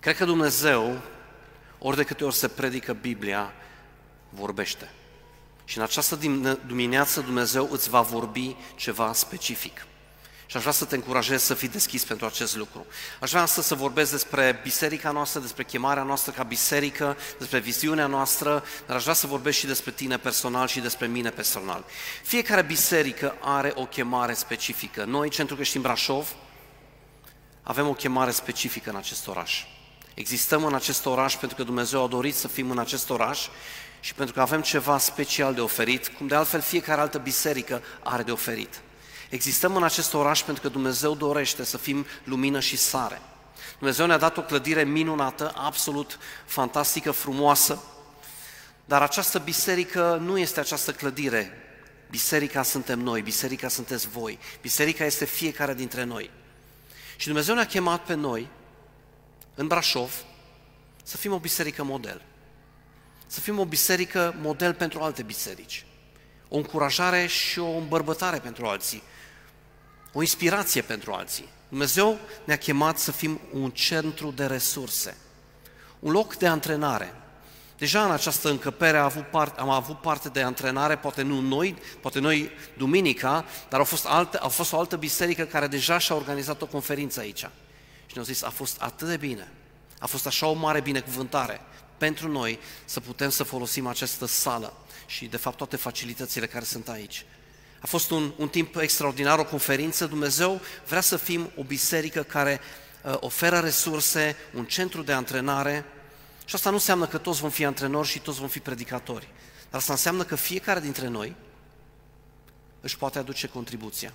Cred că Dumnezeu, ori de câte ori se predică Biblia, vorbește. Și în această dimineață Dumnezeu îți va vorbi ceva specific. Și aș vrea să te încurajez să fii deschis pentru acest lucru. Aș vrea să, să vorbesc despre biserica noastră, despre chemarea noastră ca biserică, despre viziunea noastră, dar aș vrea să vorbesc și despre tine personal și despre mine personal. Fiecare biserică are o chemare specifică. Noi, Centrul Creștin Brașov, avem o chemare specifică în acest oraș. Existăm în acest oraș pentru că Dumnezeu a dorit să fim în acest oraș și pentru că avem ceva special de oferit, cum de altfel fiecare altă biserică are de oferit. Existăm în acest oraș pentru că Dumnezeu dorește să fim lumină și sare. Dumnezeu ne-a dat o clădire minunată, absolut fantastică, frumoasă, dar această biserică nu este această clădire. Biserica suntem noi, biserica sunteți voi, biserica este fiecare dintre noi. Și Dumnezeu ne-a chemat pe noi, în Brașov, să fim o biserică model. Să fim o biserică model pentru alte biserici. O încurajare și o îmbărbătare pentru alții o inspirație pentru alții. Dumnezeu ne-a chemat să fim un centru de resurse, un loc de antrenare. Deja în această încăpere am avut, parte, am avut parte de antrenare, poate nu noi, poate noi duminica, dar au fost, alte, au fost o altă biserică care deja și-a organizat o conferință aici. Și ne-au zis, a fost atât de bine, a fost așa o mare binecuvântare pentru noi să putem să folosim această sală și de fapt toate facilitățile care sunt aici. A fost un, un timp extraordinar, o conferință. Dumnezeu vrea să fim o biserică care uh, oferă resurse, un centru de antrenare. Și asta nu înseamnă că toți vom fi antrenori și toți vom fi predicatori. Dar asta înseamnă că fiecare dintre noi își poate aduce contribuția.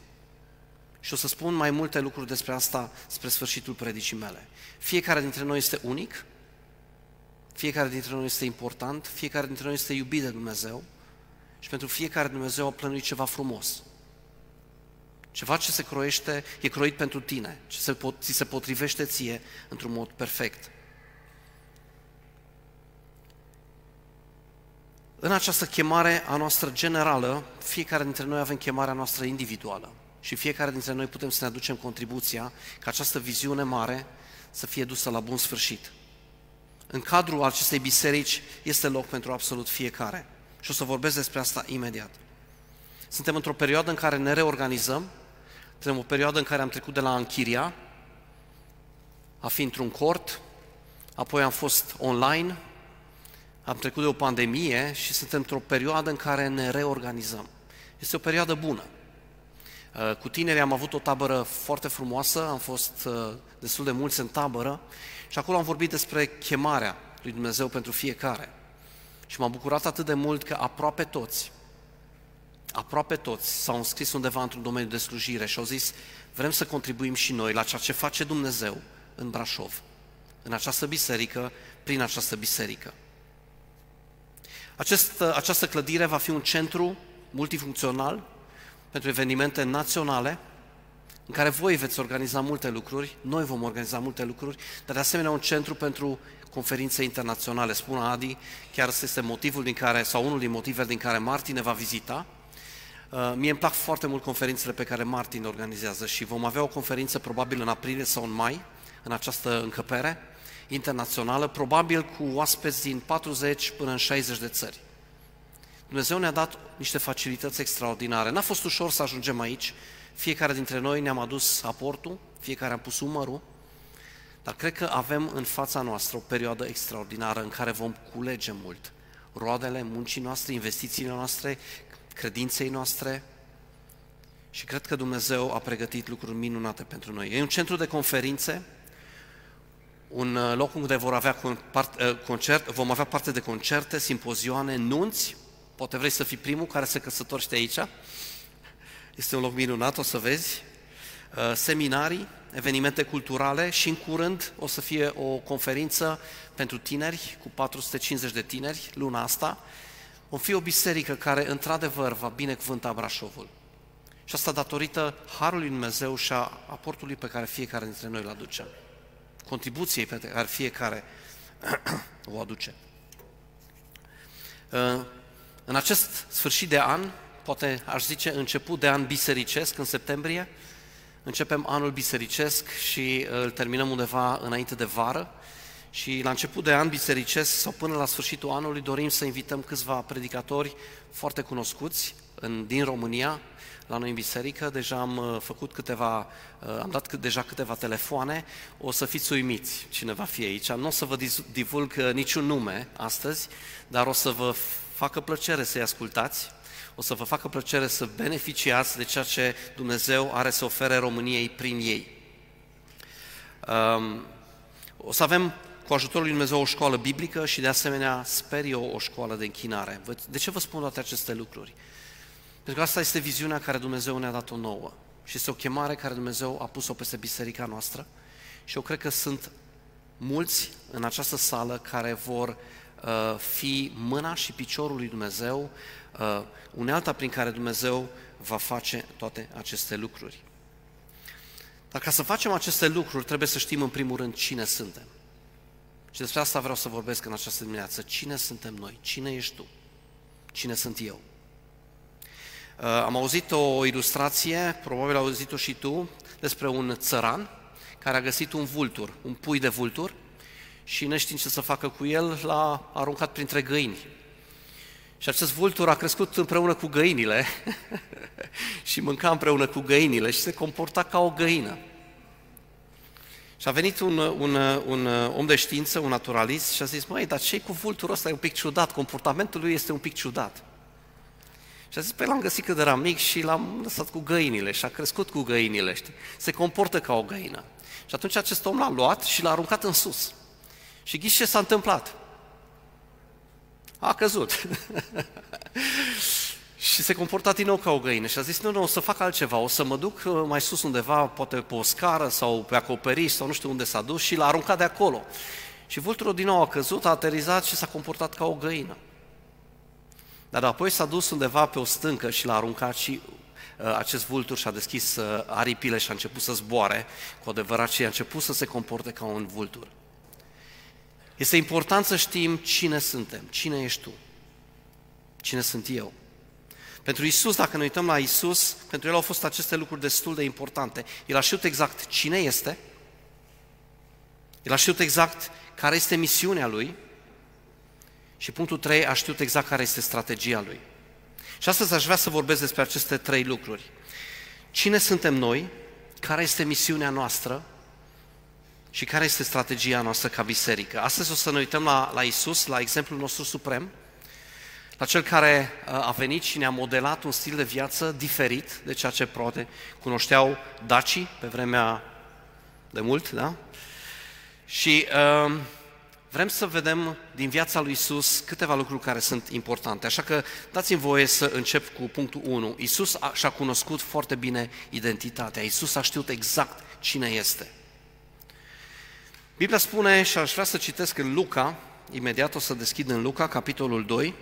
Și o să spun mai multe lucruri despre asta spre sfârșitul predicii mele. Fiecare dintre noi este unic, fiecare dintre noi este important, fiecare dintre noi este iubit de Dumnezeu și pentru fiecare Dumnezeu a plănuit ceva frumos. Ceva ce se croiește, e croit pentru tine, ce se, ți se potrivește ție într-un mod perfect. În această chemare a noastră generală, fiecare dintre noi avem chemarea noastră individuală și fiecare dintre noi putem să ne aducem contribuția ca această viziune mare să fie dusă la bun sfârșit. În cadrul acestei biserici este loc pentru absolut fiecare. Și o să vorbesc despre asta imediat. Suntem într-o perioadă în care ne reorganizăm, suntem o perioadă în care am trecut de la închiria, a fi într-un cort, apoi am fost online, am trecut de o pandemie și suntem într-o perioadă în care ne reorganizăm. Este o perioadă bună. Uh, cu tinerii am avut o tabără foarte frumoasă, am fost uh, destul de mulți în tabără și acolo am vorbit despre chemarea lui Dumnezeu pentru fiecare. Și m-am bucurat atât de mult că aproape toți, aproape toți s-au înscris undeva într-un domeniu de slujire și au zis, vrem să contribuim și noi la ceea ce face Dumnezeu în Brașov, în această biserică, prin această biserică. Acest, această clădire va fi un centru multifuncțional pentru evenimente naționale, în care voi veți organiza multe lucruri, noi vom organiza multe lucruri, dar de asemenea un centru pentru conferințe internaționale. Spune Adi, chiar este motivul din care, sau unul din motivele din care Martin ne va vizita. Uh, mie îmi plac foarte mult conferințele pe care Martin organizează și vom avea o conferință probabil în aprilie sau în mai, în această încăpere internațională, probabil cu oaspeți din 40 până în 60 de țări. Dumnezeu ne-a dat niște facilități extraordinare. N-a fost ușor să ajungem aici, fiecare dintre noi ne-am adus aportul, fiecare am pus umărul, dar cred că avem în fața noastră o perioadă extraordinară în care vom culege mult roadele muncii noastre, investițiile noastre, credinței noastre și cred că Dumnezeu a pregătit lucruri minunate pentru noi. E un centru de conferințe, un uh, loc unde vor avea uh, concert, vom avea parte de concerte, simpozioane, nunți, poate vrei să fii primul care se căsătorește aici, este un loc minunat, o să vezi, uh, seminarii, evenimente culturale și în curând o să fie o conferință pentru tineri, cu 450 de tineri, luna asta. Vom fi o biserică care într-adevăr va binecuvânta Brașovul. Și asta datorită Harului Dumnezeu și a aportului pe care fiecare dintre noi îl aduce. Contribuției pe care fiecare o aduce. În acest sfârșit de an, poate aș zice început de an bisericesc, în septembrie, Începem anul bisericesc și uh, îl terminăm undeva înainte de vară Și la început de an bisericesc sau până la sfârșitul anului dorim să invităm câțiva predicatori foarte cunoscuți în, din România la noi în biserică. Deja am uh, făcut câteva, uh, am dat deja câteva telefoane. O să fiți uimiți cine va fi aici. Nu o să vă divulg uh, niciun nume astăzi, dar o să vă facă plăcere să-i ascultați. O să vă facă plăcere să beneficiați de ceea ce Dumnezeu are să ofere României prin ei. Um, o să avem cu ajutorul lui Dumnezeu o școală biblică și de asemenea, sper eu, o școală de închinare. De ce vă spun toate aceste lucruri? Pentru că asta este viziunea care Dumnezeu ne-a dat-o nouă și este o chemare care Dumnezeu a pus-o peste biserica noastră și eu cred că sunt mulți în această sală care vor uh, fi mâna și piciorul lui Dumnezeu, uh, unealta prin care Dumnezeu va face toate aceste lucruri. Dar ca să facem aceste lucruri, trebuie să știm în primul rând cine suntem. Și despre asta vreau să vorbesc în această dimineață. Cine suntem noi? Cine ești tu? Cine sunt eu? Uh, am auzit o ilustrație, probabil ai auzit-o și tu, despre un țăran care a găsit un vultur, un pui de vultur și neștiind ce să facă cu el, l-a aruncat printre găini. Și acest vultur a crescut împreună cu găinile și mânca împreună cu găinile și se comporta ca o găină. Și a venit un, un, un om de știință, un naturalist și a zis, măi, dar ce cu vulturul ăsta? E un pic ciudat, comportamentul lui este un pic ciudat. Și a zis, păi l-am găsit când eram mic și l-am lăsat cu găinile și a crescut cu găinile, știi? Se comportă ca o găină. Și atunci acest om l-a luat și l-a aruncat în sus. Și ghiși ce s-a întâmplat? A căzut. și se comporta din nou ca o găină și a zis, nu, nu, o să fac altceva, o să mă duc uh, mai sus undeva, poate pe o scară sau pe acoperiș sau nu știu unde s-a dus și l-a aruncat de acolo. Și vulturul din nou a căzut, a aterizat și s-a comportat ca o găină. Dar apoi s-a dus undeva pe o stâncă și l-a aruncat și uh, acest vultur și-a deschis uh, aripile și a început să zboare cu adevărat și a început să se comporte ca un vultur. Este important să știm cine suntem, cine ești tu, cine sunt eu. Pentru Isus, dacă ne uităm la Isus, pentru El au fost aceste lucruri destul de importante. El a știut exact cine este, El a știut exact care este misiunea Lui și punctul 3, a știut exact care este strategia Lui. Și astăzi aș vrea să vorbesc despre aceste trei lucruri. Cine suntem noi, care este misiunea noastră și care este strategia noastră ca biserică. Astăzi o să ne uităm la, la Isus, la exemplul nostru suprem, la cel care uh, a venit și ne-a modelat un stil de viață diferit de ceea ce poate cunoșteau dacii pe vremea de mult, da? Și uh, vrem să vedem din viața lui Isus câteva lucruri care sunt importante. Așa că dați-mi voie să încep cu punctul 1. Isus a, și-a cunoscut foarte bine identitatea. Isus a știut exact cine este. Biblia spune, și aș vrea să citesc în Luca, imediat o să deschid în Luca, capitolul 2,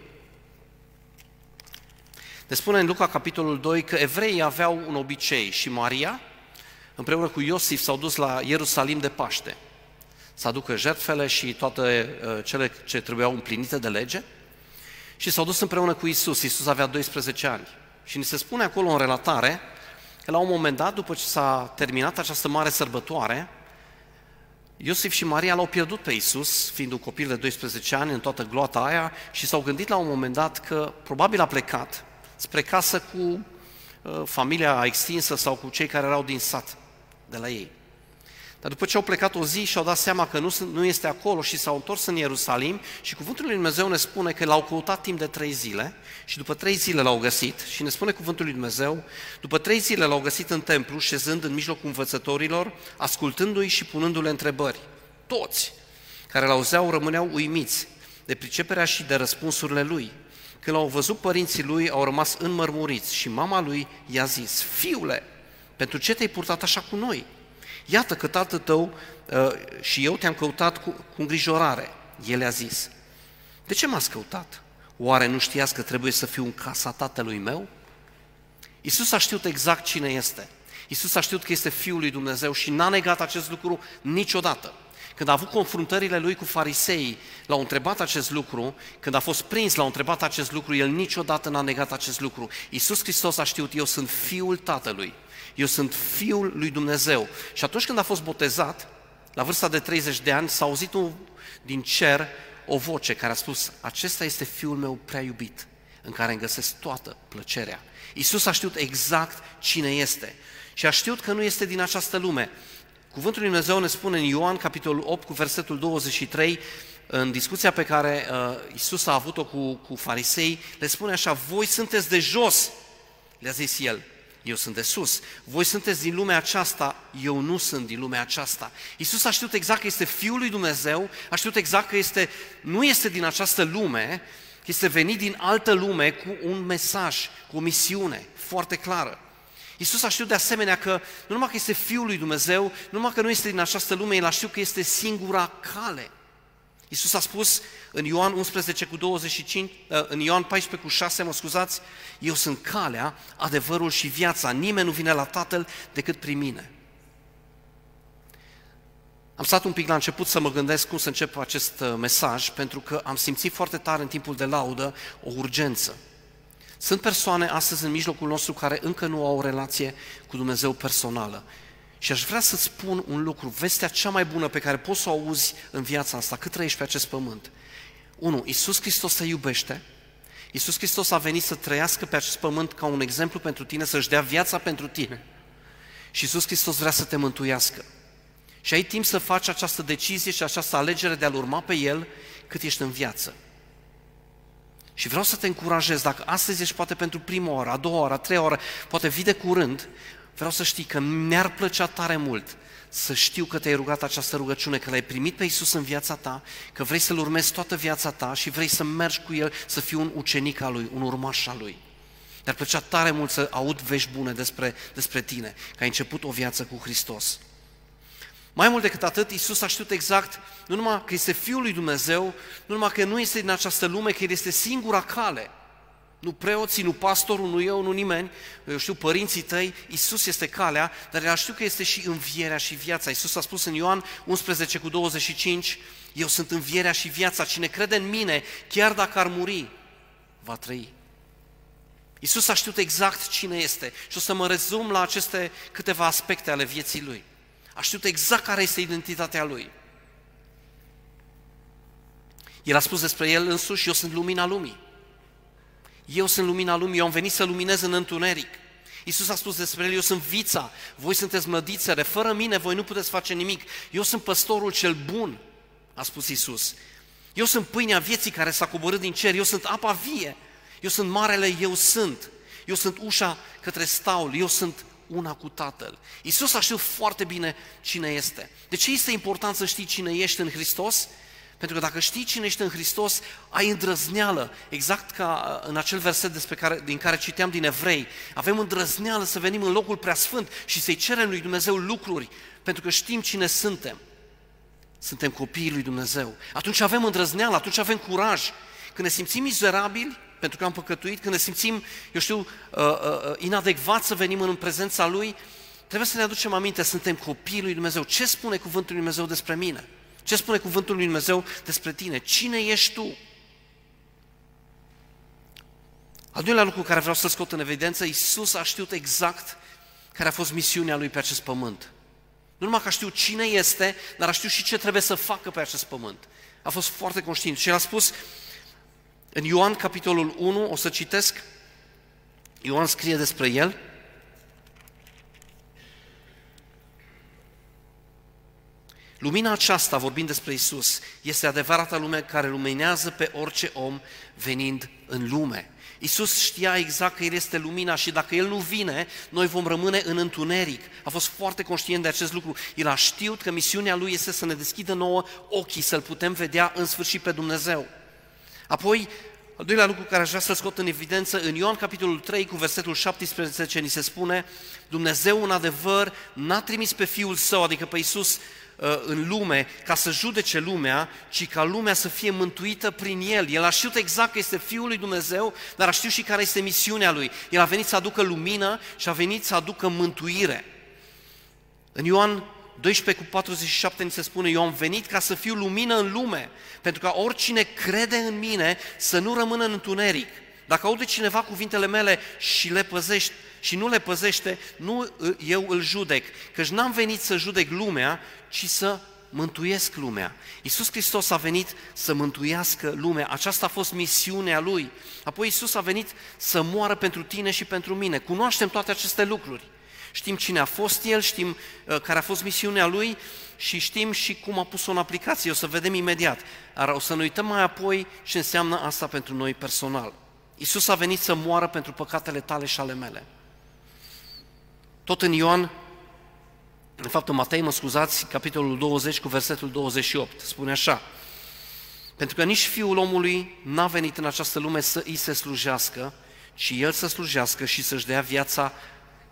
ne spune în Luca, capitolul 2, că evreii aveau un obicei și Maria, împreună cu Iosif, s-au dus la Ierusalim de Paște să aducă jertfele și toate uh, cele ce trebuiau împlinite de lege și s-au dus împreună cu Isus. Isus avea 12 ani. Și ni se spune acolo în relatare că la un moment dat, după ce s-a terminat această mare sărbătoare, Iosif și Maria l-au pierdut pe Isus, fiind un copil de 12 ani în toată gloata aia și s-au gândit la un moment dat că probabil a plecat spre casă cu uh, familia extinsă sau cu cei care erau din sat de la ei. Dar după ce au plecat o zi și au dat seama că nu, nu este acolo și s-au întors în Ierusalim și cuvântul lui Dumnezeu ne spune că l-au căutat timp de trei zile și după trei zile l-au găsit și ne spune cuvântul lui Dumnezeu, după trei zile l-au găsit în templu, șezând în mijlocul învățătorilor, ascultându-i și punându-le întrebări. Toți care l-auzeau rămâneau uimiți de priceperea și de răspunsurile lui. Când l-au văzut părinții lui, au rămas înmărmuriți și mama lui i-a zis, Fiule, pentru ce te-ai purtat așa cu noi? Iată că tatăl tău uh, și eu te-am căutat cu, cu îngrijorare. El a zis, de ce m-ați căutat? Oare nu știați că trebuie să fiu în casa tatălui meu? Iisus a știut exact cine este. Iisus a știut că este Fiul lui Dumnezeu și n-a negat acest lucru niciodată. Când a avut confruntările lui cu farisei, l-au întrebat acest lucru, când a fost prins, l-au întrebat acest lucru, el niciodată n-a negat acest lucru. Iisus Hristos a știut, eu sunt Fiul Tatălui eu sunt Fiul lui Dumnezeu. Și atunci când a fost botezat, la vârsta de 30 de ani, s-a auzit un, din cer o voce care a spus, acesta este fiul meu prea iubit, în care îmi găsesc toată plăcerea. Iisus a știut exact cine este și a știut că nu este din această lume. Cuvântul lui Dumnezeu ne spune în Ioan, capitolul 8, cu versetul 23, în discuția pe care uh, Iisus a avut-o cu, cu farisei, le spune așa, voi sunteți de jos, le-a zis el, eu sunt de sus. Voi sunteți din lumea aceasta, eu nu sunt din lumea aceasta. Iisus a știut exact că este Fiul lui Dumnezeu, a știut exact că este, nu este din această lume, este venit din altă lume cu un mesaj, cu o misiune foarte clară. Iisus a știut de asemenea că nu numai că este Fiul lui Dumnezeu, nu numai că nu este din această lume, El a știut că este singura cale. Iisus a spus în Ioan 11 cu 25, uh, în Ioan 14 cu 6, mă scuzați, eu sunt calea, adevărul și viața, nimeni nu vine la Tatăl decât prin mine. Am stat un pic la început să mă gândesc cum să încep acest uh, mesaj, pentru că am simțit foarte tare în timpul de laudă o urgență. Sunt persoane astăzi în mijlocul nostru care încă nu au o relație cu Dumnezeu personală. Și aș vrea să spun un lucru, vestea cea mai bună pe care poți să o auzi în viața asta, cât trăiești pe acest pământ. Unu, Iisus Hristos te iubește, Iisus Hristos a venit să trăiască pe acest pământ ca un exemplu pentru tine, să-și dea viața pentru tine. Și Iisus Hristos vrea să te mântuiască. Și ai timp să faci această decizie și această alegere de a-L urma pe El cât ești în viață. Și vreau să te încurajez, dacă astăzi ești poate pentru prima oară, a doua oară, a treia oară, poate vii de curând, vreau să știi că mi-ar plăcea tare mult să știu că te-ai rugat această rugăciune, că l-ai primit pe Iisus în viața ta, că vrei să-L urmezi toată viața ta și vrei să mergi cu El, să fii un ucenic al Lui, un urmaș al Lui. Mi-ar plăcea tare mult să aud vești bune despre, despre tine, că ai început o viață cu Hristos. Mai mult decât atât, Iisus a știut exact, nu numai că este Fiul lui Dumnezeu, nu numai că nu este din această lume, că El este singura cale. Nu preoții, nu pastorul, nu eu, nu nimeni, eu știu părinții tăi, Iisus este calea, dar El știu că este și învierea și viața. Iisus a spus în Ioan 11 cu 25, eu sunt învierea și viața, cine crede în mine, chiar dacă ar muri, va trăi. Iisus a știut exact cine este și o să mă rezum la aceste câteva aspecte ale vieții Lui. A știut exact care este identitatea Lui. El a spus despre El însuși, eu sunt lumina lumii. Eu sunt lumina lumii, eu am venit să luminez în întuneric. Iisus a spus despre el, eu sunt vița, voi sunteți mlădițele, fără mine voi nu puteți face nimic. Eu sunt păstorul cel bun, a spus Iisus. Eu sunt pâinea vieții care s-a coborât din cer, eu sunt apa vie, eu sunt marele, eu sunt. Eu sunt ușa către staul, eu sunt una cu Tatăl. Iisus a știut foarte bine cine este. De ce este important să știi cine ești în Hristos? Pentru că dacă știi cine ești în Hristos, ai îndrăzneală, exact ca uh, în acel verset despre care, din care citeam din Evrei, avem îndrăzneală să venim în locul preasfânt și să-i cerem lui Dumnezeu lucruri, pentru că știm cine suntem. Suntem copiii lui Dumnezeu. Atunci avem îndrăzneală, atunci avem curaj. Când ne simțim mizerabili, pentru că am păcătuit, când ne simțim, eu știu, uh, uh, uh inadecvat să venim în prezența Lui, trebuie să ne aducem aminte, suntem copiii lui Dumnezeu. Ce spune cuvântul lui Dumnezeu despre mine? Ce spune cuvântul lui Dumnezeu despre tine? Cine ești tu? Al doilea lucru care vreau să scot în evidență, Iisus a știut exact care a fost misiunea lui pe acest pământ. Nu numai că a știut cine este, dar a știut și ce trebuie să facă pe acest pământ. A fost foarte conștient și el a spus în Ioan capitolul 1, o să citesc, Ioan scrie despre el, Lumina aceasta, vorbind despre Isus, este adevărata lume care luminează pe orice om venind în lume. Isus știa exact că El este lumina și dacă El nu vine, noi vom rămâne în întuneric. A fost foarte conștient de acest lucru. El a știut că misiunea Lui este să ne deschidă nouă ochii, să-L putem vedea în sfârșit pe Dumnezeu. Apoi, al doilea lucru care aș vrea să-l scot în evidență, în Ioan capitolul 3 cu versetul 17 ni se spune Dumnezeu în adevăr n-a trimis pe Fiul Său, adică pe Iisus, Uh, în lume ca să judece lumea, ci ca lumea să fie mântuită prin El. El a știut exact că este Fiul lui Dumnezeu, dar a știut și care este misiunea Lui. El a venit să aducă lumină și a venit să aducă mântuire. În Ioan 12 cu 47 ni se spune, eu am venit ca să fiu lumină în lume, pentru ca oricine crede în mine să nu rămână în întuneric. Dacă aude cineva cuvintele mele și le păzește, și nu le păzește, nu eu îl judec, căci n-am venit să judec lumea, ci să mântuiesc lumea. Iisus Hristos a venit să mântuiască lumea. Aceasta a fost misiunea Lui. Apoi Iisus a venit să moară pentru tine și pentru mine. Cunoaștem toate aceste lucruri. Știm cine a fost El, știm uh, care a fost misiunea Lui și știm și cum a pus-o în aplicație. O să vedem imediat. Dar o să ne uităm mai apoi ce înseamnă asta pentru noi personal. Iisus a venit să moară pentru păcatele tale și ale mele. Tot în Ioan în fapt, în Matei, mă scuzați, capitolul 20 cu versetul 28, spune așa, pentru că nici Fiul omului n-a venit în această lume să îi se slujească, ci El să slujească și să-și dea viața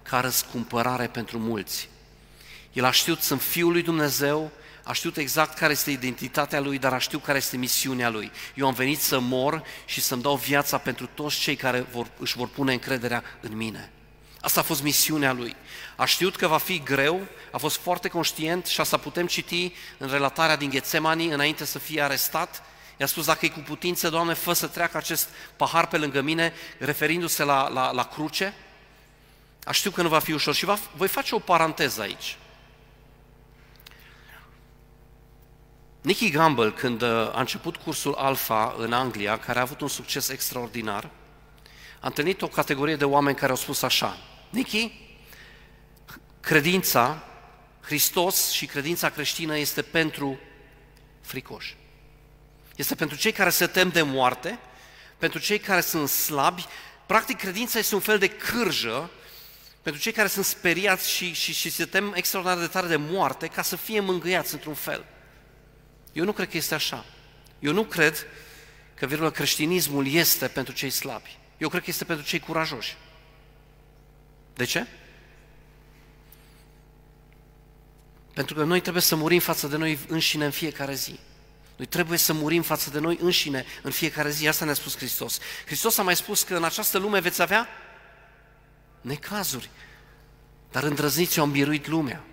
ca răscumpărare pentru mulți. El a știut, sunt Fiul lui Dumnezeu, a știut exact care este identitatea Lui, dar a știut care este misiunea Lui. Eu am venit să mor și să-mi dau viața pentru toți cei care vor, își vor pune încrederea în mine. Asta a fost misiunea lui. A știut că va fi greu, a fost foarte conștient și asta putem citi în relatarea din Ghețemani înainte să fie arestat. I-a spus, dacă e cu putință, Doamne, fă să treacă acest pahar pe lângă mine, referindu-se la, la, la cruce. A știut că nu va fi ușor și va, voi face o paranteză aici. Nicky Gamble, când a început cursul Alpha în Anglia, care a avut un succes extraordinar, a întâlnit o categorie de oameni care au spus așa, Nichi, credința, Hristos și credința creștină este pentru fricoși. Este pentru cei care se tem de moarte, pentru cei care sunt slabi. Practic, credința este un fel de cârjă pentru cei care sunt speriați și, și, și se tem extraordinar de tare de moarte ca să fie mângâiați într-un fel. Eu nu cred că este așa. Eu nu cred că virgulă, creștinismul este pentru cei slabi. Eu cred că este pentru cei curajoși. De ce? Pentru că noi trebuie să murim față de noi înșine în fiecare zi. Noi trebuie să murim față de noi înșine în fiecare zi. Asta ne-a spus Hristos. Hristos a mai spus că în această lume veți avea necazuri. Dar îndrăzniți au îmbiruit lumea.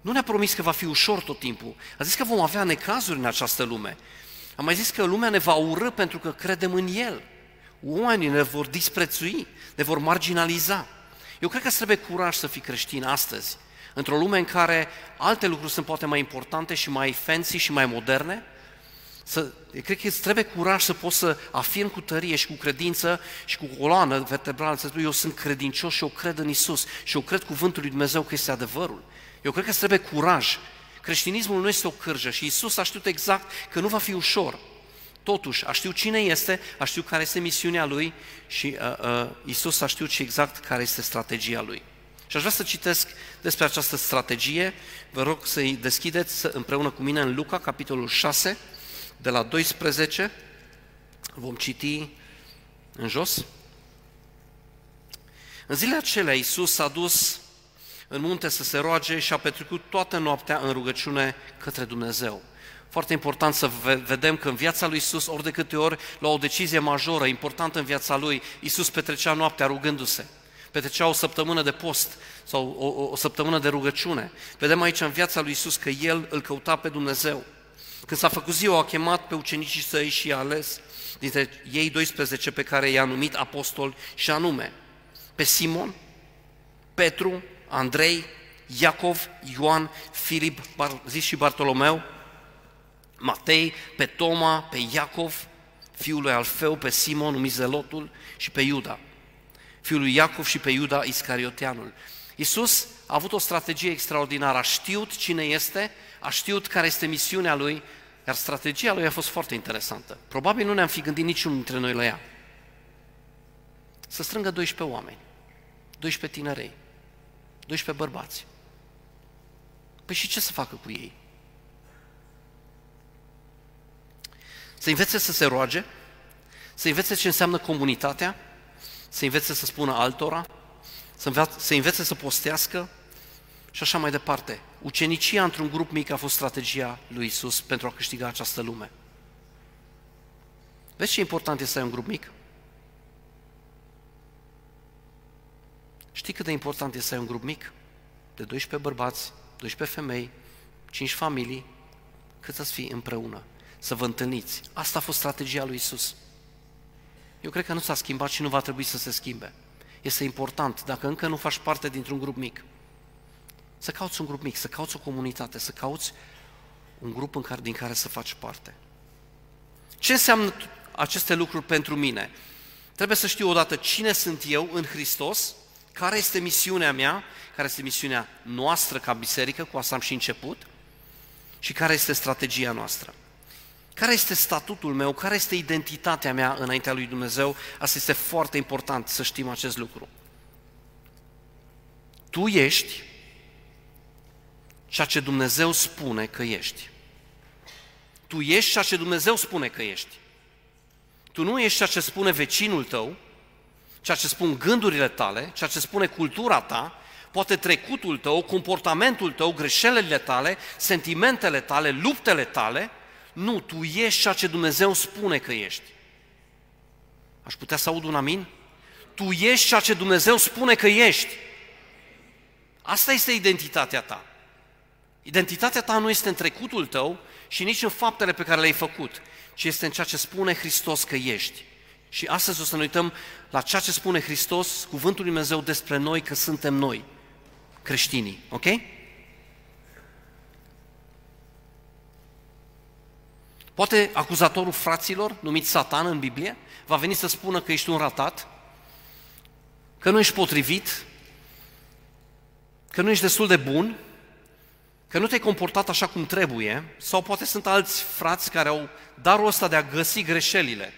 Nu ne-a promis că va fi ușor tot timpul. A zis că vom avea necazuri în această lume. A mai zis că lumea ne va urâ pentru că credem în El. Oamenii ne vor disprețui, ne vor marginaliza. Eu cred că trebuie curaj să fii creștin astăzi, într-o lume în care alte lucruri sunt poate mai importante și mai fancy și mai moderne, să, cred că îți trebuie curaj să poți să afirm cu tărie și cu credință și cu coloană vertebrală, să spui, eu sunt credincios și eu cred în Isus și eu cred cuvântul lui Dumnezeu că este adevărul. Eu cred că îți trebuie curaj. Creștinismul nu este o cârjă și Isus a știut exact că nu va fi ușor. Totuși, a știut cine este, a știut care este misiunea lui și uh, uh, Isus a știut și exact care este strategia lui. Și aș vrea să citesc despre această strategie. Vă rog să-i deschideți împreună cu mine în Luca, capitolul 6, de la 12. Vom citi în jos. În zilele acelea, Iisus s-a dus în munte să se roage și a petrecut toată noaptea în rugăciune către Dumnezeu. Foarte important să vedem că în viața lui Isus, ori de câte ori, la o decizie majoră, importantă în viața lui, Isus petrecea noaptea rugându-se. Petrecea o săptămână de post sau o, o, o săptămână de rugăciune. Vedem aici în viața lui Isus că El îl căuta pe Dumnezeu. Când s-a făcut ziua, a chemat pe ucenicii săi și i-a ales dintre ei 12 pe care i-a numit apostoli și anume pe Simon, Petru, Andrei, Iacov, Ioan, Filip, zis și Bartolomeu, Matei, pe Toma, pe Iacov, fiul lui Alfeu, pe Simon, numit Zelotul, și pe Iuda, fiul lui Iacov și pe Iuda Iscarioteanul. Iisus a avut o strategie extraordinară, a știut cine este, a știut care este misiunea lui, iar strategia lui a fost foarte interesantă. Probabil nu ne-am fi gândit niciunul dintre noi la ea. Să strângă 12 oameni, 12 tinerei, 12 bărbați. Păi și ce să facă cu ei? Să învețe să se roage, să învețe ce înseamnă comunitatea, să învețe să spună altora, să învețe, să învețe să postească și așa mai departe. Ucenicia într-un grup mic a fost strategia lui Isus pentru a câștiga această lume. Vezi ce important este să ai un grup mic? Știi cât de important este să ai un grup mic? De 12 bărbați, 12 femei, 5 familii, cât să fii împreună să vă întâlniți. Asta a fost strategia lui Isus. Eu cred că nu s-a schimbat și nu va trebui să se schimbe. Este important, dacă încă nu faci parte dintr-un grup mic, să cauți un grup mic, să cauți o comunitate, să cauți un grup în care, din care să faci parte. Ce înseamnă aceste lucruri pentru mine? Trebuie să știu odată cine sunt eu în Hristos, care este misiunea mea, care este misiunea noastră ca biserică, cu asta am și început, și care este strategia noastră. Care este statutul meu, care este identitatea mea înaintea lui Dumnezeu? Asta este foarte important să știm acest lucru. Tu ești ceea ce Dumnezeu spune că ești. Tu ești ceea ce Dumnezeu spune că ești. Tu nu ești ceea ce spune vecinul tău, ceea ce spun gândurile tale, ceea ce spune cultura ta, poate trecutul tău, comportamentul tău, greșelile tale, sentimentele tale, luptele tale. Nu, tu ești ceea ce Dumnezeu spune că ești. Aș putea să aud un amin? Tu ești ceea ce Dumnezeu spune că ești. Asta este identitatea ta. Identitatea ta nu este în trecutul tău și nici în faptele pe care le-ai făcut, ci este în ceea ce spune Hristos că ești. Și astăzi o să ne uităm la ceea ce spune Hristos, cuvântul lui Dumnezeu despre noi, că suntem noi, creștinii. Ok? Poate acuzatorul fraților, numit Satan în Biblie, va veni să spună că ești un ratat, că nu ești potrivit, că nu ești destul de bun, că nu te-ai comportat așa cum trebuie, sau poate sunt alți frați care au darul ăsta de a găsi greșelile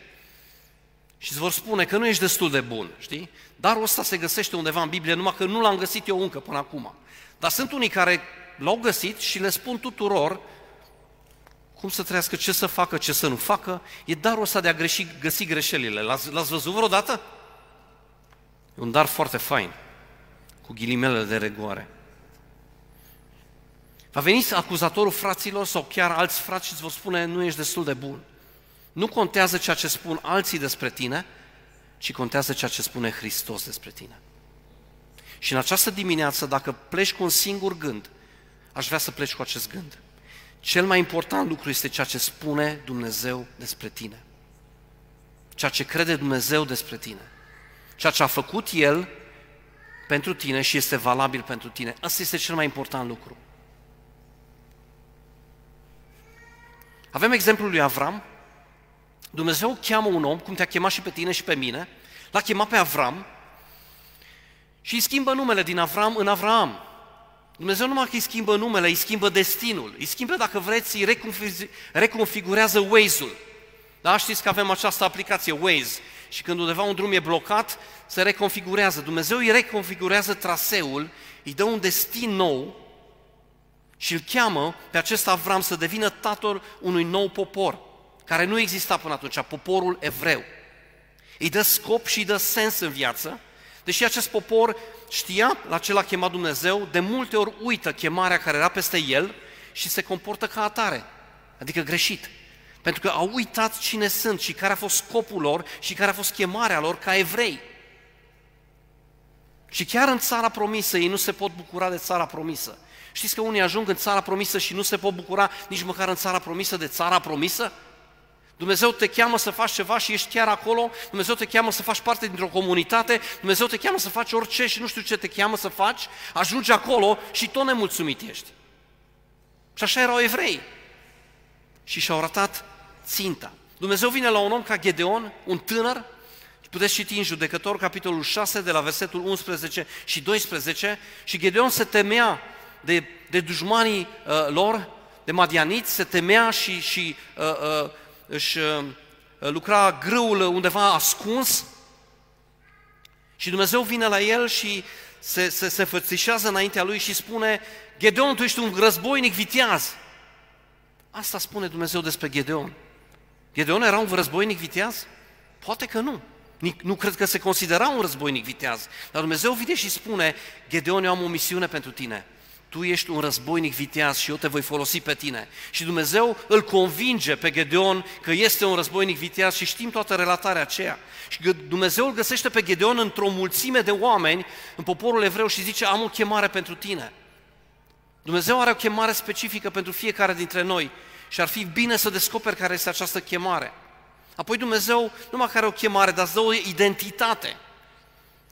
și îți vor spune că nu ești destul de bun, știi? Darul ăsta se găsește undeva în Biblie, numai că nu l-am găsit eu încă până acum. Dar sunt unii care l-au găsit și le spun tuturor cum să trăiască, ce să facă, ce să nu facă. E darul ăsta de a greși, găsi greșelile. L-ați, l-ați văzut vreodată? E un dar foarte fain, cu ghilimele de regoare. Va veni acuzatorul fraților sau chiar alți frați și îți vor spune nu ești destul de bun. Nu contează ceea ce spun alții despre tine, ci contează ceea ce spune Hristos despre tine. Și în această dimineață, dacă pleci cu un singur gând, aș vrea să pleci cu acest gând. Cel mai important lucru este ceea ce spune Dumnezeu despre tine. Ceea ce crede Dumnezeu despre tine. Ceea ce a făcut El pentru tine și este valabil pentru tine. Asta este cel mai important lucru. Avem exemplul lui Avram. Dumnezeu cheamă un om, cum te-a chemat și pe tine și pe mine, l-a chemat pe Avram și îi schimbă numele din Avram în Avram. Dumnezeu numai că îi schimbă numele, îi schimbă destinul, îi schimbă, dacă vreți, îi reconfigurează Waze-ul. Da, știți că avem această aplicație Waze și când undeva un drum e blocat, se reconfigurează. Dumnezeu îi reconfigurează traseul, îi dă un destin nou și îl cheamă pe acest Avram să devină tatăl unui nou popor, care nu exista până atunci, poporul evreu. Îi dă scop și îi dă sens în viață, deși acest popor știa la ce l-a chemat Dumnezeu, de multe ori uită chemarea care era peste el și se comportă ca atare, adică greșit. Pentru că au uitat cine sunt și care a fost scopul lor și care a fost chemarea lor ca evrei. Și chiar în țara promisă ei nu se pot bucura de țara promisă. Știți că unii ajung în țara promisă și nu se pot bucura nici măcar în țara promisă de țara promisă? Dumnezeu te cheamă să faci ceva și ești chiar acolo, Dumnezeu te cheamă să faci parte dintr-o comunitate, Dumnezeu te cheamă să faci orice și nu știu ce te cheamă să faci, ajungi acolo și tot nemulțumit ești. Și așa erau evrei. Și și-au ratat ținta. Dumnezeu vine la un om ca Gedeon, un tânăr, puteți citi în judecător capitolul 6 de la versetul 11 și 12 și Gedeon se temea de, de dușmanii uh, lor, de madianiți, se temea și, și uh, uh, își uh, lucra grâul undeva ascuns și Dumnezeu vine la el și se, se, se fățișează înaintea lui și spune Gedeon, tu ești un războinic viteaz. Asta spune Dumnezeu despre Gedeon. Gedeon era un războinic viteaz? Poate că nu. Nu cred că se considera un războinic viteaz. Dar Dumnezeu vine și spune, Gedeon, eu am o misiune pentru tine tu ești un războinic viteaz și eu te voi folosi pe tine. Și Dumnezeu îl convinge pe Gedeon că este un războinic viteaz și știm toată relatarea aceea. Și Dumnezeu îl găsește pe Gedeon într-o mulțime de oameni în poporul evreu și zice, am o chemare pentru tine. Dumnezeu are o chemare specifică pentru fiecare dintre noi și ar fi bine să descoperi care este această chemare. Apoi Dumnezeu nu numai care o chemare, dar îți dă o identitate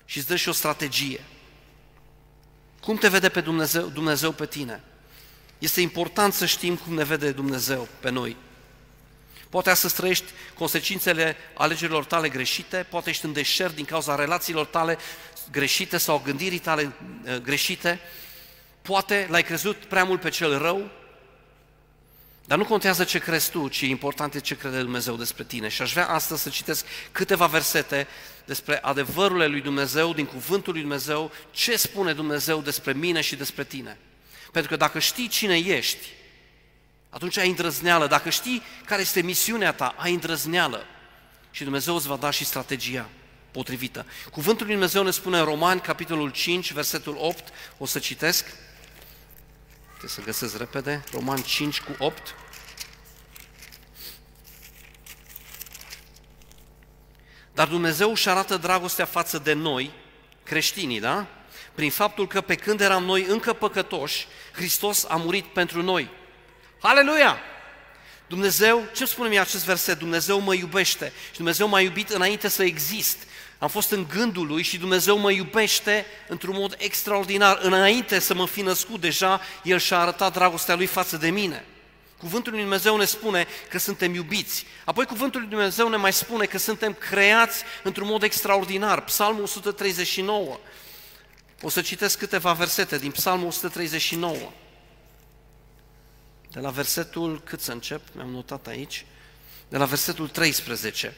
și îți dă și o strategie. Cum te vede pe Dumnezeu, Dumnezeu pe tine? Este important să știm cum ne vede Dumnezeu pe noi. Poate astăzi trăiești consecințele alegerilor tale greșite, poate ești în deșert din cauza relațiilor tale greșite sau gândirii tale uh, greșite, poate l-ai crezut prea mult pe cel rău, dar nu contează ce crezi tu, ci important e ce crede Dumnezeu despre tine. Și aș vrea astăzi să citesc câteva versete despre adevărurile lui Dumnezeu, din cuvântul lui Dumnezeu, ce spune Dumnezeu despre mine și despre tine. Pentru că dacă știi cine ești, atunci ai îndrăzneală. Dacă știi care este misiunea ta, ai îndrăzneală. Și Dumnezeu îți va da și strategia potrivită. Cuvântul lui Dumnezeu ne spune în Romani, capitolul 5, versetul 8, o să citesc. Trebuie să găsesc repede, Roman 5 cu 8. Dar Dumnezeu își arată dragostea față de noi, creștinii, da? Prin faptul că pe când eram noi încă păcătoși, Hristos a murit pentru noi. Aleluia! Dumnezeu, ce spune mi acest verset? Dumnezeu mă iubește și Dumnezeu m-a iubit înainte să exist. Am fost în gândul lui și Dumnezeu mă iubește într-un mod extraordinar. Înainte să mă fi născut deja, El și-a arătat dragostea Lui față de mine. Cuvântul lui Dumnezeu ne spune că suntem iubiți. Apoi cuvântul lui Dumnezeu ne mai spune că suntem creați într-un mod extraordinar. Psalmul 139. O să citesc câteva versete din Psalmul 139. De la versetul, cât să încep, mi-am notat aici, de la versetul 13.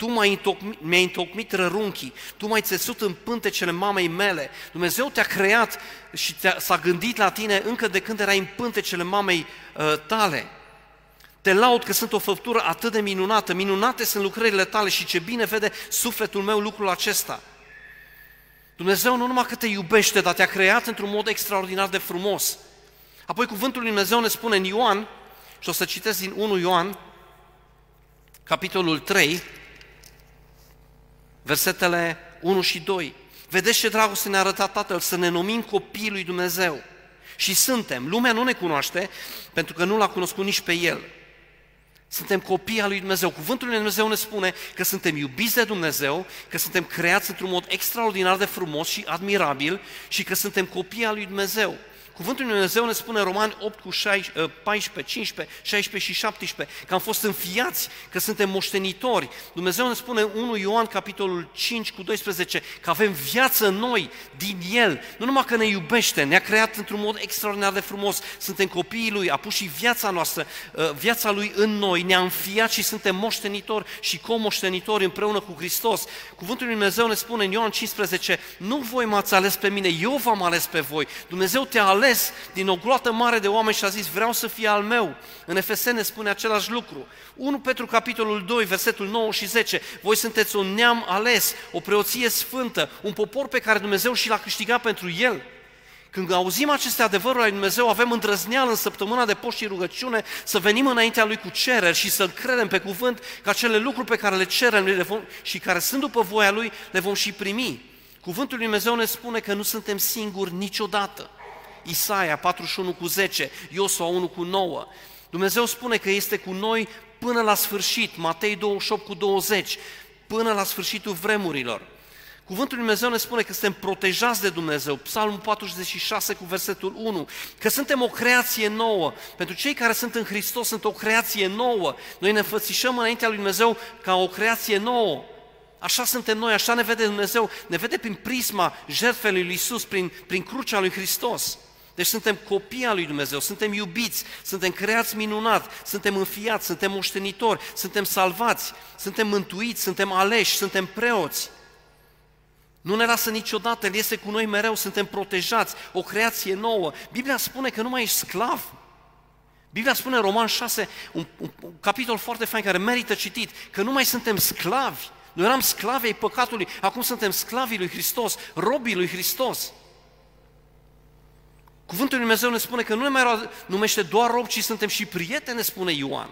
Tu m-ai întocmit, mi-ai întocmit rărunchii, tu m-ai țesut în pântecele mamei mele. Dumnezeu te-a creat și te-a, s-a gândit la tine încă de când erai în pântecele mamei uh, tale. Te laud că sunt o făptură atât de minunată, minunate sunt lucrările tale și ce bine vede sufletul meu lucrul acesta. Dumnezeu nu numai că te iubește, dar te-a creat într-un mod extraordinar de frumos. Apoi cuvântul lui Dumnezeu ne spune în Ioan, și o să citesc din 1 Ioan, capitolul 3, versetele 1 și 2. Vedeți ce dragoste ne-a arătat Tatăl, să ne numim copiii lui Dumnezeu. Și suntem. Lumea nu ne cunoaște pentru că nu l-a cunoscut nici pe El. Suntem copii al lui Dumnezeu. Cuvântul lui Dumnezeu ne spune că suntem iubiți de Dumnezeu, că suntem creați într-un mod extraordinar de frumos și admirabil și că suntem copii al lui Dumnezeu. Cuvântul lui Dumnezeu ne spune în Romani 8 cu 16, 14, 15, 16 și 17 că am fost înfiați, că suntem moștenitori. Dumnezeu ne spune în 1 Ioan capitolul 5 cu 12 că avem viață în noi din El. Nu numai că ne iubește, ne-a creat într-un mod extraordinar de frumos. Suntem copiii Lui, a pus și viața noastră, uh, viața Lui în noi, ne-a înfiat și suntem moștenitori și comoștenitori împreună cu Hristos. Cuvântul lui Dumnezeu ne spune în Ioan 15, nu voi m-ați ales pe mine, eu v-am ales pe voi. Dumnezeu te-a ales ales din o gloată mare de oameni și a zis, vreau să fie al meu. În Efesene spune același lucru. 1 Petru capitolul 2, versetul 9 și 10, voi sunteți un neam ales, o preoție sfântă, un popor pe care Dumnezeu și l-a câștigat pentru el. Când auzim aceste adevăruri ale Dumnezeu, avem îndrăzneală în săptămâna de post și rugăciune să venim înaintea Lui cu cereri și să-L credem pe cuvânt că acele lucruri pe care le cerem le vom, și care sunt după voia Lui, le vom și primi. Cuvântul Lui Dumnezeu ne spune că nu suntem singuri niciodată. Isaia 41 cu 10, Iosua 1 cu 9. Dumnezeu spune că este cu noi până la sfârșit, Matei 28 cu 20, până la sfârșitul vremurilor. Cuvântul lui Dumnezeu ne spune că suntem protejați de Dumnezeu, Psalmul 46 cu versetul 1, că suntem o creație nouă. Pentru cei care sunt în Hristos sunt o creație nouă. Noi ne înfățișăm înaintea lui Dumnezeu ca o creație nouă. Așa suntem noi, așa ne vede Dumnezeu, ne vede prin prisma jertfei lui Iisus, prin, prin crucea lui Hristos. Deci suntem copii al lui Dumnezeu, suntem iubiți, suntem creați minunat, suntem înfiați, suntem moștenitori, suntem salvați, suntem mântuiți, suntem aleși, suntem preoți. Nu ne lasă niciodată, El este cu noi mereu, suntem protejați, o creație nouă. Biblia spune că nu mai ești sclav. Biblia spune în Roman 6, un, un, un capitol foarte fain care merită citit, că nu mai suntem sclavi. Noi eram sclavi ai păcatului, acum suntem sclavii lui Hristos, robii lui Hristos. Cuvântul Lui Dumnezeu ne spune că nu ne mai numește doar rob, ci suntem și prieteni, ne spune Ioan.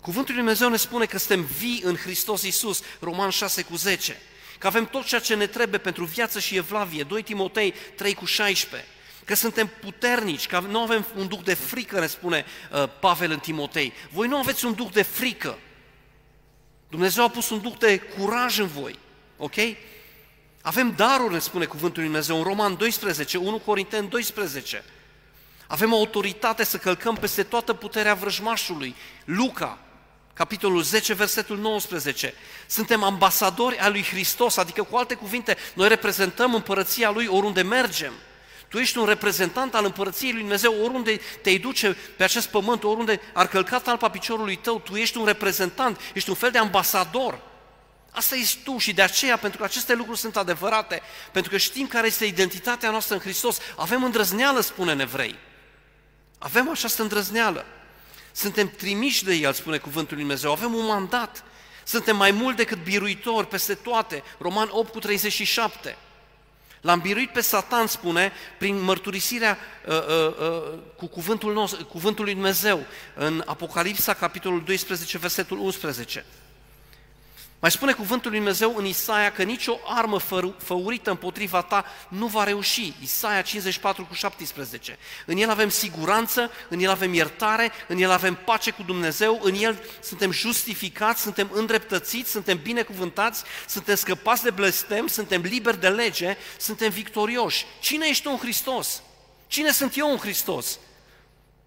Cuvântul Lui Dumnezeu ne spune că suntem vii în Hristos Iisus, Roman 6 cu 10, că avem tot ceea ce ne trebuie pentru viață și evlavie, 2 Timotei 3 cu 16, că suntem puternici, că nu avem un duc de frică, ne spune uh, Pavel în Timotei. Voi nu aveți un duc de frică. Dumnezeu a pus un duc de curaj în voi, ok? Avem daruri, ne spune cuvântul lui Dumnezeu în Roman 12, 1 Corinteni 12. Avem autoritate să călcăm peste toată puterea vrăjmașului. Luca, capitolul 10, versetul 19. Suntem ambasadori al lui Hristos, adică cu alte cuvinte, noi reprezentăm împărăția lui oriunde mergem. Tu ești un reprezentant al împărăției lui Dumnezeu oriunde te duce pe acest pământ, oriunde ar călca talpa piciorului tău, tu ești un reprezentant, ești un fel de ambasador. Asta ești tu și de aceea, pentru că aceste lucruri sunt adevărate, pentru că știm care este identitatea noastră în Hristos, avem îndrăzneală, spune în evrei. Avem această îndrăzneală. Suntem trimiși de El, spune cuvântul lui Dumnezeu, avem un mandat. Suntem mai mult decât biruitori peste toate. Roman 8 cu 37. L-am biruit pe Satan, spune, prin mărturisirea uh, uh, uh, cu cuvântul, nostru, cuvântul lui Dumnezeu, în Apocalipsa, capitolul 12, versetul 11. Mai spune cuvântul lui Dumnezeu în Isaia că nicio armă făurită împotriva ta nu va reuși. Isaia 54 cu 17. În el avem siguranță, în el avem iertare, în el avem pace cu Dumnezeu, în el suntem justificați, suntem îndreptățiți, suntem binecuvântați, suntem scăpați de blestem, suntem liberi de lege, suntem victorioși. Cine ești tu în Hristos? Cine sunt eu în Hristos?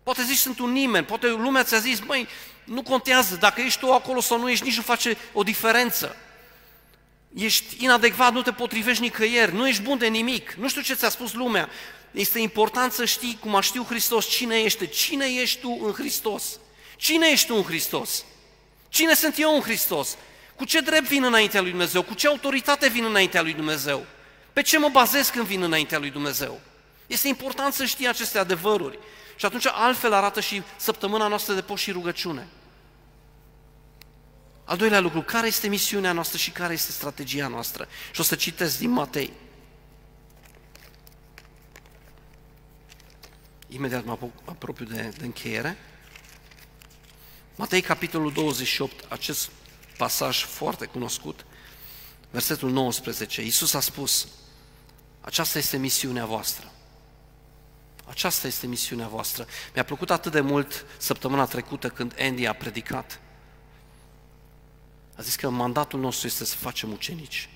Poate zici sunt un nimeni, poate lumea ți-a zis, măi, nu contează, dacă ești tu acolo sau nu ești, nici nu face o diferență. Ești inadecvat, nu te potrivești nicăieri, nu ești bun de nimic, nu știu ce ți-a spus lumea. Este important să știi, cum a știu Hristos, cine ești, cine ești tu în Hristos. Cine ești tu în Hristos? Cine sunt eu în Hristos? Cu ce drept vin înaintea lui Dumnezeu? Cu ce autoritate vin înaintea lui Dumnezeu? Pe ce mă bazez când vin înaintea lui Dumnezeu? Este important să știi aceste adevăruri. Și atunci altfel arată și săptămâna noastră de post și rugăciune. Al doilea lucru, care este misiunea noastră și care este strategia noastră? Și o să citesc din Matei. Imediat mă apropiu de, de încheiere. Matei, capitolul 28, acest pasaj foarte cunoscut, versetul 19. Iisus a spus, aceasta este misiunea voastră. Aceasta este misiunea voastră. Mi-a plăcut atât de mult săptămâna trecută când Andy a predicat a zis că mandatul nostru este să facem ucenici.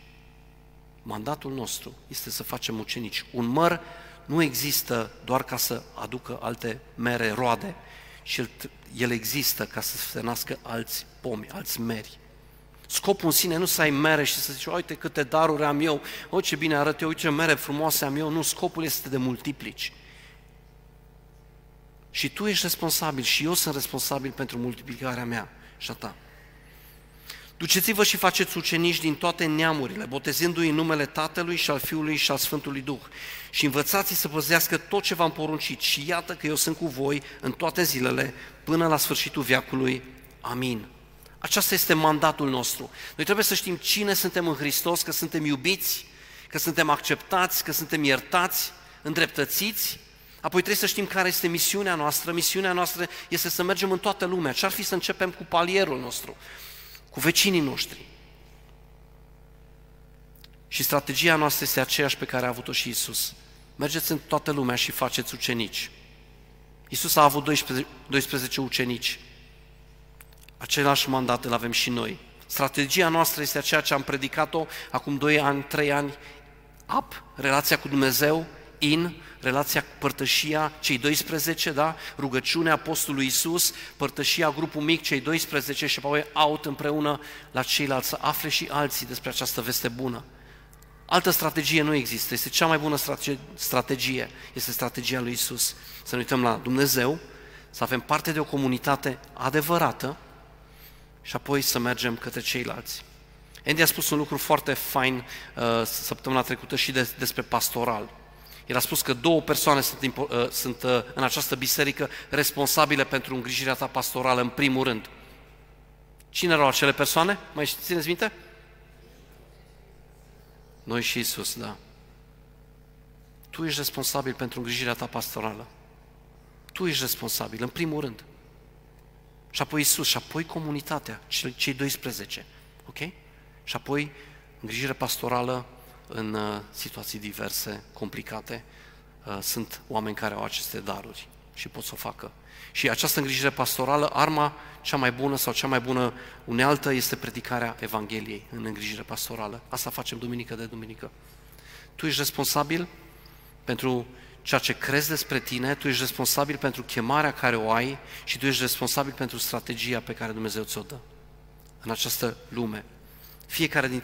Mandatul nostru este să facem ucenici. Un măr nu există doar ca să aducă alte mere, roade, și el, el există ca să se nască alți pomi, alți meri. Scopul în sine nu să ai mere și să zici, uite câte daruri am eu, o ce bine arăt eu, uite ce mere frumoase am eu. Nu, scopul este de multiplici. Și tu ești responsabil și eu sunt responsabil pentru multiplicarea mea și a ta. Duceți-vă și faceți ucenici din toate neamurile, botezându-i în numele Tatălui și al Fiului și al Sfântului Duh și învățați să păzească tot ce v-am poruncit și iată că eu sunt cu voi în toate zilele până la sfârșitul veacului. Amin. Aceasta este mandatul nostru. Noi trebuie să știm cine suntem în Hristos, că suntem iubiți, că suntem acceptați, că suntem iertați, îndreptățiți. Apoi trebuie să știm care este misiunea noastră. Misiunea noastră este să mergem în toată lumea. Ce-ar fi să începem cu palierul nostru? cu vecinii noștri. Și strategia noastră este aceeași pe care a avut-o și Isus. Mergeți în toată lumea și faceți ucenici. Isus a avut 12, 12 ucenici. Același mandat îl avem și noi. Strategia noastră este aceea ce am predicat-o acum 2 ani, 3 ani. Up, relația cu Dumnezeu, in, relația, părtășia, cei 12, da? rugăciunea Apostolului Isus, părtășia, grupul mic, cei 12 și apoi out împreună la ceilalți, să afle și alții despre această veste bună. Altă strategie nu există, este cea mai bună strategie, este strategia lui Isus. Să ne uităm la Dumnezeu, să avem parte de o comunitate adevărată și apoi să mergem către ceilalți. Andy a spus un lucru foarte fain uh, săptămâna trecută și de, despre pastoral. El a spus că două persoane sunt, uh, sunt uh, în această biserică responsabile pentru îngrijirea ta pastorală, în primul rând. Cine erau acele persoane? Mai țineți minte? Noi și Isus, da. Tu ești responsabil pentru îngrijirea ta pastorală. Tu ești responsabil, în primul rând. Și apoi Isus, și apoi comunitatea, cei 12. Ok? Și apoi îngrijire pastorală în uh, situații diverse, complicate, uh, sunt oameni care au aceste daruri și pot să o facă. Și această îngrijire pastorală, arma cea mai bună sau cea mai bună unealtă este predicarea Evangheliei în îngrijire pastorală. Asta facem duminică de duminică. Tu ești responsabil pentru ceea ce crezi despre tine, tu ești responsabil pentru chemarea care o ai și tu ești responsabil pentru strategia pe care Dumnezeu ți-o dă în această lume. Fiecare dintre